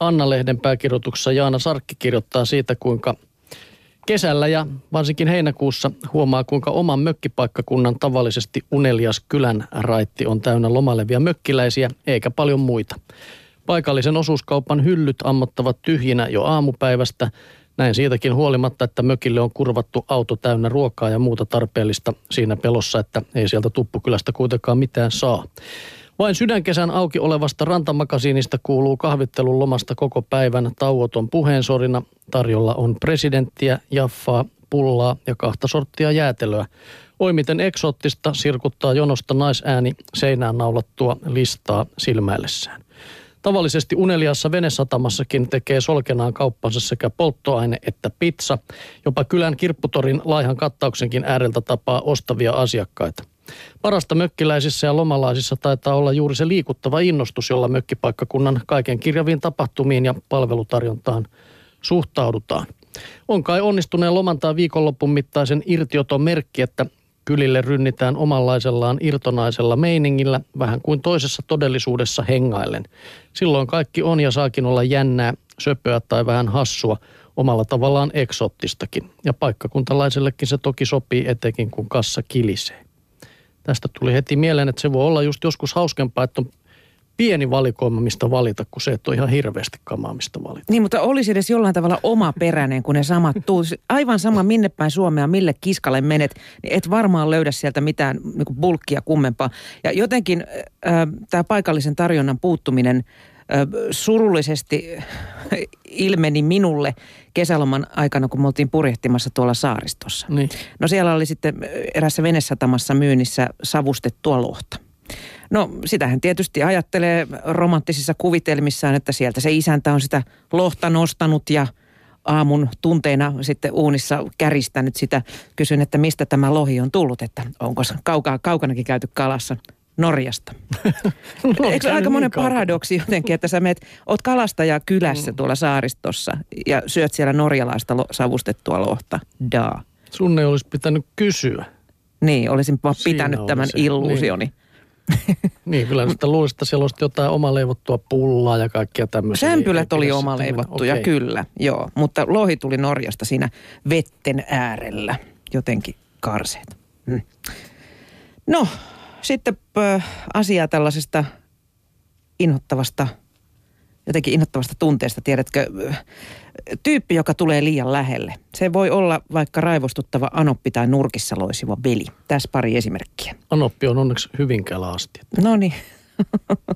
Anna-lehden pääkirjoituksessa Jaana Sarkki kirjoittaa siitä, kuinka kesällä ja varsinkin heinäkuussa huomaa, kuinka oman mökkipaikkakunnan tavallisesti unelias kylän raitti on täynnä lomalevia mökkiläisiä eikä paljon muita. Paikallisen osuuskaupan hyllyt ammottavat tyhjinä jo aamupäivästä. Näin siitäkin huolimatta, että mökille on kurvattu auto täynnä ruokaa ja muuta tarpeellista siinä pelossa, että ei sieltä Tuppukylästä kuitenkaan mitään saa. Vain sydänkesän auki olevasta rantamakasiinista kuuluu kahvittelun lomasta koko päivän tauoton puheensorina. Tarjolla on presidenttiä, jaffaa, pullaa ja kahta sorttia jäätelöä. Oi miten eksoottista sirkuttaa jonosta naisääni seinään naulattua listaa silmäillessään. Tavallisesti uneliassa venesatamassakin tekee solkenaan kauppansa sekä polttoaine että pizza. Jopa kylän kirpputorin laihan kattauksenkin ääreltä tapaa ostavia asiakkaita. Parasta mökkiläisissä ja lomalaisissa taitaa olla juuri se liikuttava innostus, jolla mökkipaikkakunnan kaiken kirjaviin tapahtumiin ja palvelutarjontaan suhtaudutaan. On kai onnistuneen loman tai viikonlopun mittaisen irtioton merkki, että kylille rynnitään omanlaisellaan irtonaisella meiningillä, vähän kuin toisessa todellisuudessa hengaillen. Silloin kaikki on ja saakin olla jännää, söpöä tai vähän hassua, omalla tavallaan eksottistakin. Ja paikkakuntalaisellekin se toki sopii etenkin, kun kassa kilisee. Tästä tuli heti mieleen, että se voi olla just joskus hauskempaa, että on pieni valikoima, mistä valita, kun se et ole ihan hirveästi kamaa, mistä valita. Niin, mutta olisi edes jollain tavalla oma peräinen, kun ne samat tuu. Aivan sama minne päin Suomea, mille kiskalle menet, niin et varmaan löydä sieltä mitään niin bulkkia kummempaa. Ja jotenkin äh, tämä paikallisen tarjonnan puuttuminen äh, surullisesti ilmeni minulle kesäloman aikana, kun me oltiin purjehtimassa tuolla saaristossa. Niin. No siellä oli sitten erässä venesatamassa myynnissä savustettua lohta. No sitähän tietysti ajattelee romanttisissa kuvitelmissaan, että sieltä se isäntä on sitä lohta nostanut ja aamun tunteina sitten uunissa käristänyt sitä. Kysyn, että mistä tämä lohi on tullut, että onko se kaukaa, kaukanakin käyty kalassa. Norjasta. No, Eikö aika monen paradoksi jotenkin, että sä meet, oot kalastaja kylässä mm. tuolla saaristossa ja syöt siellä norjalaista lo, savustettua lohta. Daa. Sun ei olisi pitänyt kysyä. Niin, olisin vaan pitänyt oli tämän se, illuusioni. Niin. Niin, kyllä sitä luulisi, että siellä olisi jotain omaleivottua pullaa ja kaikkia tämmöisiä. Sämpylät oli pidä oma sitten leivottuja, mennä. Okei. kyllä, joo. Mutta lohi tuli Norjasta siinä vetten äärellä, jotenkin karseet. Hmm. No, sitten asiaa tällaisesta inhottavasta, jotenkin inhottavasta tunteesta, tiedätkö, tyyppi, joka tulee liian lähelle. Se voi olla vaikka raivostuttava anoppi tai nurkissa loisiva veli. Tässä pari esimerkkiä. Anoppi on onneksi Hyvinkäällä asti. No niin.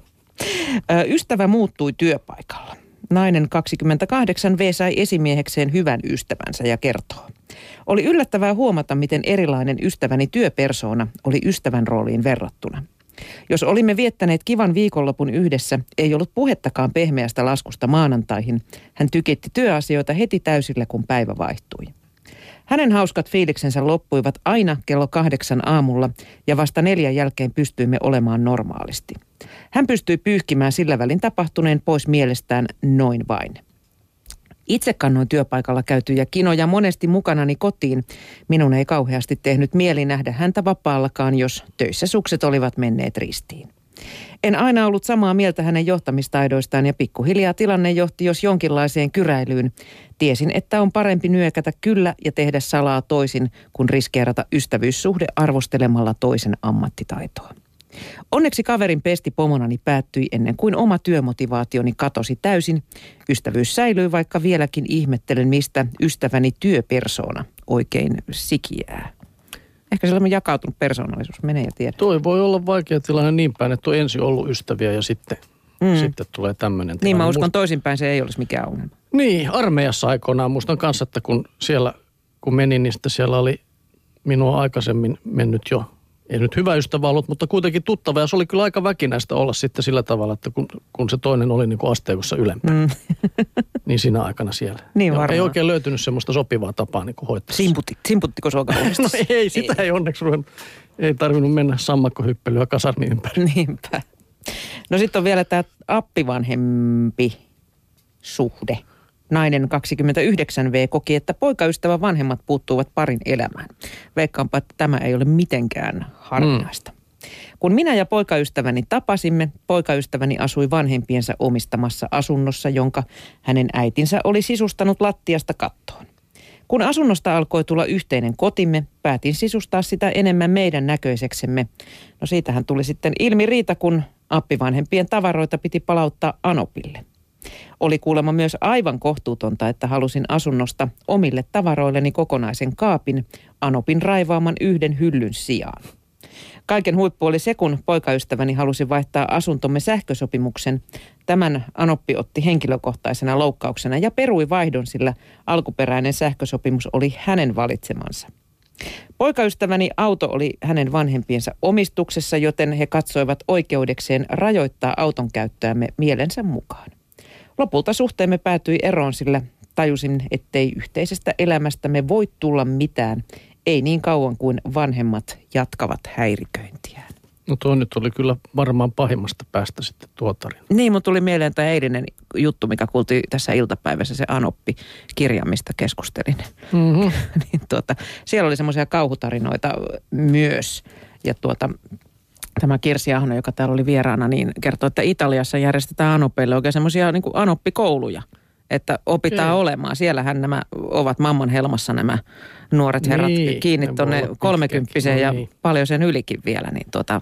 Ystävä muuttui työpaikalla. Nainen 28 V sai esimiehekseen hyvän ystävänsä ja kertoo. Oli yllättävää huomata, miten erilainen ystäväni työpersoona oli ystävän rooliin verrattuna. Jos olimme viettäneet kivan viikonlopun yhdessä, ei ollut puhettakaan pehmeästä laskusta maanantaihin. Hän tykitti työasioita heti täysillä, kun päivä vaihtui. Hänen hauskat fiiliksensä loppuivat aina kello kahdeksan aamulla ja vasta neljän jälkeen pystyimme olemaan normaalisti. Hän pystyi pyyhkimään sillä välin tapahtuneen pois mielestään noin vain. Itse kannoin työpaikalla käytyjä kinoja monesti mukanani kotiin. Minun ei kauheasti tehnyt mieli nähdä häntä vapaallakaan, jos töissä sukset olivat menneet ristiin. En aina ollut samaa mieltä hänen johtamistaidoistaan ja pikkuhiljaa tilanne johti jos jonkinlaiseen kyräilyyn. Tiesin, että on parempi nyökätä kyllä ja tehdä salaa toisin, kuin riskeerata ystävyyssuhde arvostelemalla toisen ammattitaitoa. Onneksi kaverin pesti pomonani päättyi ennen kuin oma työmotivaationi katosi täysin. Ystävyys säilyi, vaikka vieläkin ihmettelen, mistä ystäväni työpersona oikein sikiää. Ehkä sellainen jakautunut persoonallisuus, menee ja tiedä. Toi voi olla vaikea tilanne niin päin, että on ensin ollut ystäviä ja sitten, mm. sitten tulee tämmöinen Niin mä tilanne. uskon toisinpäin se ei olisi mikään ongelma. Niin, armeijassa aikoinaan muistan kanssa, että kun siellä, kun menin, niin sitten siellä oli minua aikaisemmin mennyt jo, ei nyt hyvä ystävä ollut, mutta kuitenkin tuttava. Ja se oli kyllä aika väkinäistä olla sitten sillä tavalla, että kun, kun se toinen oli niin kuin asteikossa ylempänä, Mm. niin siinä aikana siellä. Niin varmaan. Ei oikein löytynyt semmoista sopivaa tapaa niin kuin hoitaa. Simputti, simputtiko sua No ei, sitä ei onneksi ruvennut. Ei tarvinnut mennä sammakkohyppelyä kasarmi ympäri. Niinpä. No sitten on vielä tämä appivanhempi suhde. Nainen 29V koki, että poikaystävän vanhemmat puuttuvat parin elämään. Veikkaanpa, että tämä ei ole mitenkään harvinaista. Mm. Kun minä ja poikaystäväni tapasimme, poikaystäväni asui vanhempiensa omistamassa asunnossa, jonka hänen äitinsä oli sisustanut lattiasta kattoon. Kun asunnosta alkoi tulla yhteinen kotimme, päätin sisustaa sitä enemmän meidän näköiseksemme. No siitähän tuli sitten ilmi riita, kun appivanhempien tavaroita piti palauttaa Anopille. Oli kuulemma myös aivan kohtuutonta, että halusin asunnosta omille tavaroilleni kokonaisen kaapin Anopin raivaaman yhden hyllyn sijaan. Kaiken huippu oli se, kun poikaystäväni halusi vaihtaa asuntomme sähkösopimuksen. Tämän Anoppi otti henkilökohtaisena loukkauksena ja perui vaihdon, sillä alkuperäinen sähkösopimus oli hänen valitsemansa. Poikaystäväni auto oli hänen vanhempiensa omistuksessa, joten he katsoivat oikeudekseen rajoittaa auton käyttöämme mielensä mukaan. Lopulta suhteemme päätyi eroon, sillä tajusin, ettei yhteisestä elämästämme voi tulla mitään, ei niin kauan kuin vanhemmat jatkavat häiriköintiään. No tuo nyt oli kyllä varmaan pahimmasta päästä sitten tuo tarina. Niin, mutta tuli mieleen tämä eilinen juttu, mikä kuultiin tässä iltapäivässä, se Anoppi-kirja, mistä keskustelin. Mm-hmm. niin tuota, siellä oli semmoisia kauhutarinoita myös. Ja tuota, tämä Kirsi Ahno, joka täällä oli vieraana, niin kertoi, että Italiassa järjestetään Anopeille oikein semmoisia niin Anoppikouluja että opitaan Ei. olemaan. Siellähän nämä ovat mamman helmassa nämä nuoret herrat niin, kiinni tuonne kolmekymppiseen ja niin. paljon sen ylikin vielä, niin tuota,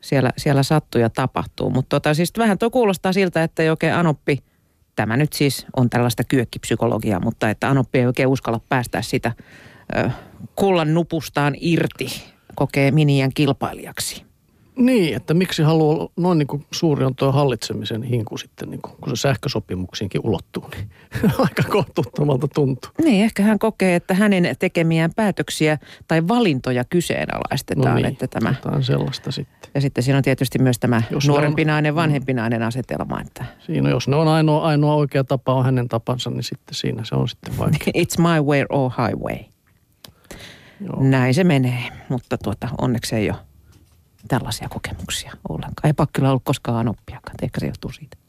siellä, siellä sattuu ja tapahtuu. Mutta tota, siis vähän tuo kuulostaa siltä, että ei oikein Anoppi, tämä nyt siis on tällaista kyökkipsykologiaa, mutta että Anoppi ei oikein uskalla päästää sitä ö, kullan nupustaan irti, kokee miniän kilpailijaksi. Niin, että miksi haluaa, noin niin kuin suuri on tuo hallitsemisen hinku sitten, niin kuin, kun se sähkösopimuksiinkin ulottuu, niin aika kohtuuttomalta tuntuu. Niin, ehkä hän kokee, että hänen tekemiään päätöksiä tai valintoja kyseenalaistetaan. No niin, että tämä, sellaista sitten. Ja sitten siinä on tietysti myös tämä jos nuorempinainen, on, vanhempinainen asetelma. Että... Siinä, jos ne on ainoa, ainoa oikea tapa on hänen tapansa, niin sitten siinä se on sitten vaikea. It's my way or highway. Joo. Näin se menee, mutta tuota, onneksi ei ole tällaisia kokemuksia ollenkaan. Ei Pakkila ollut koskaan oppiakaan, ehkä se johtuu siitä.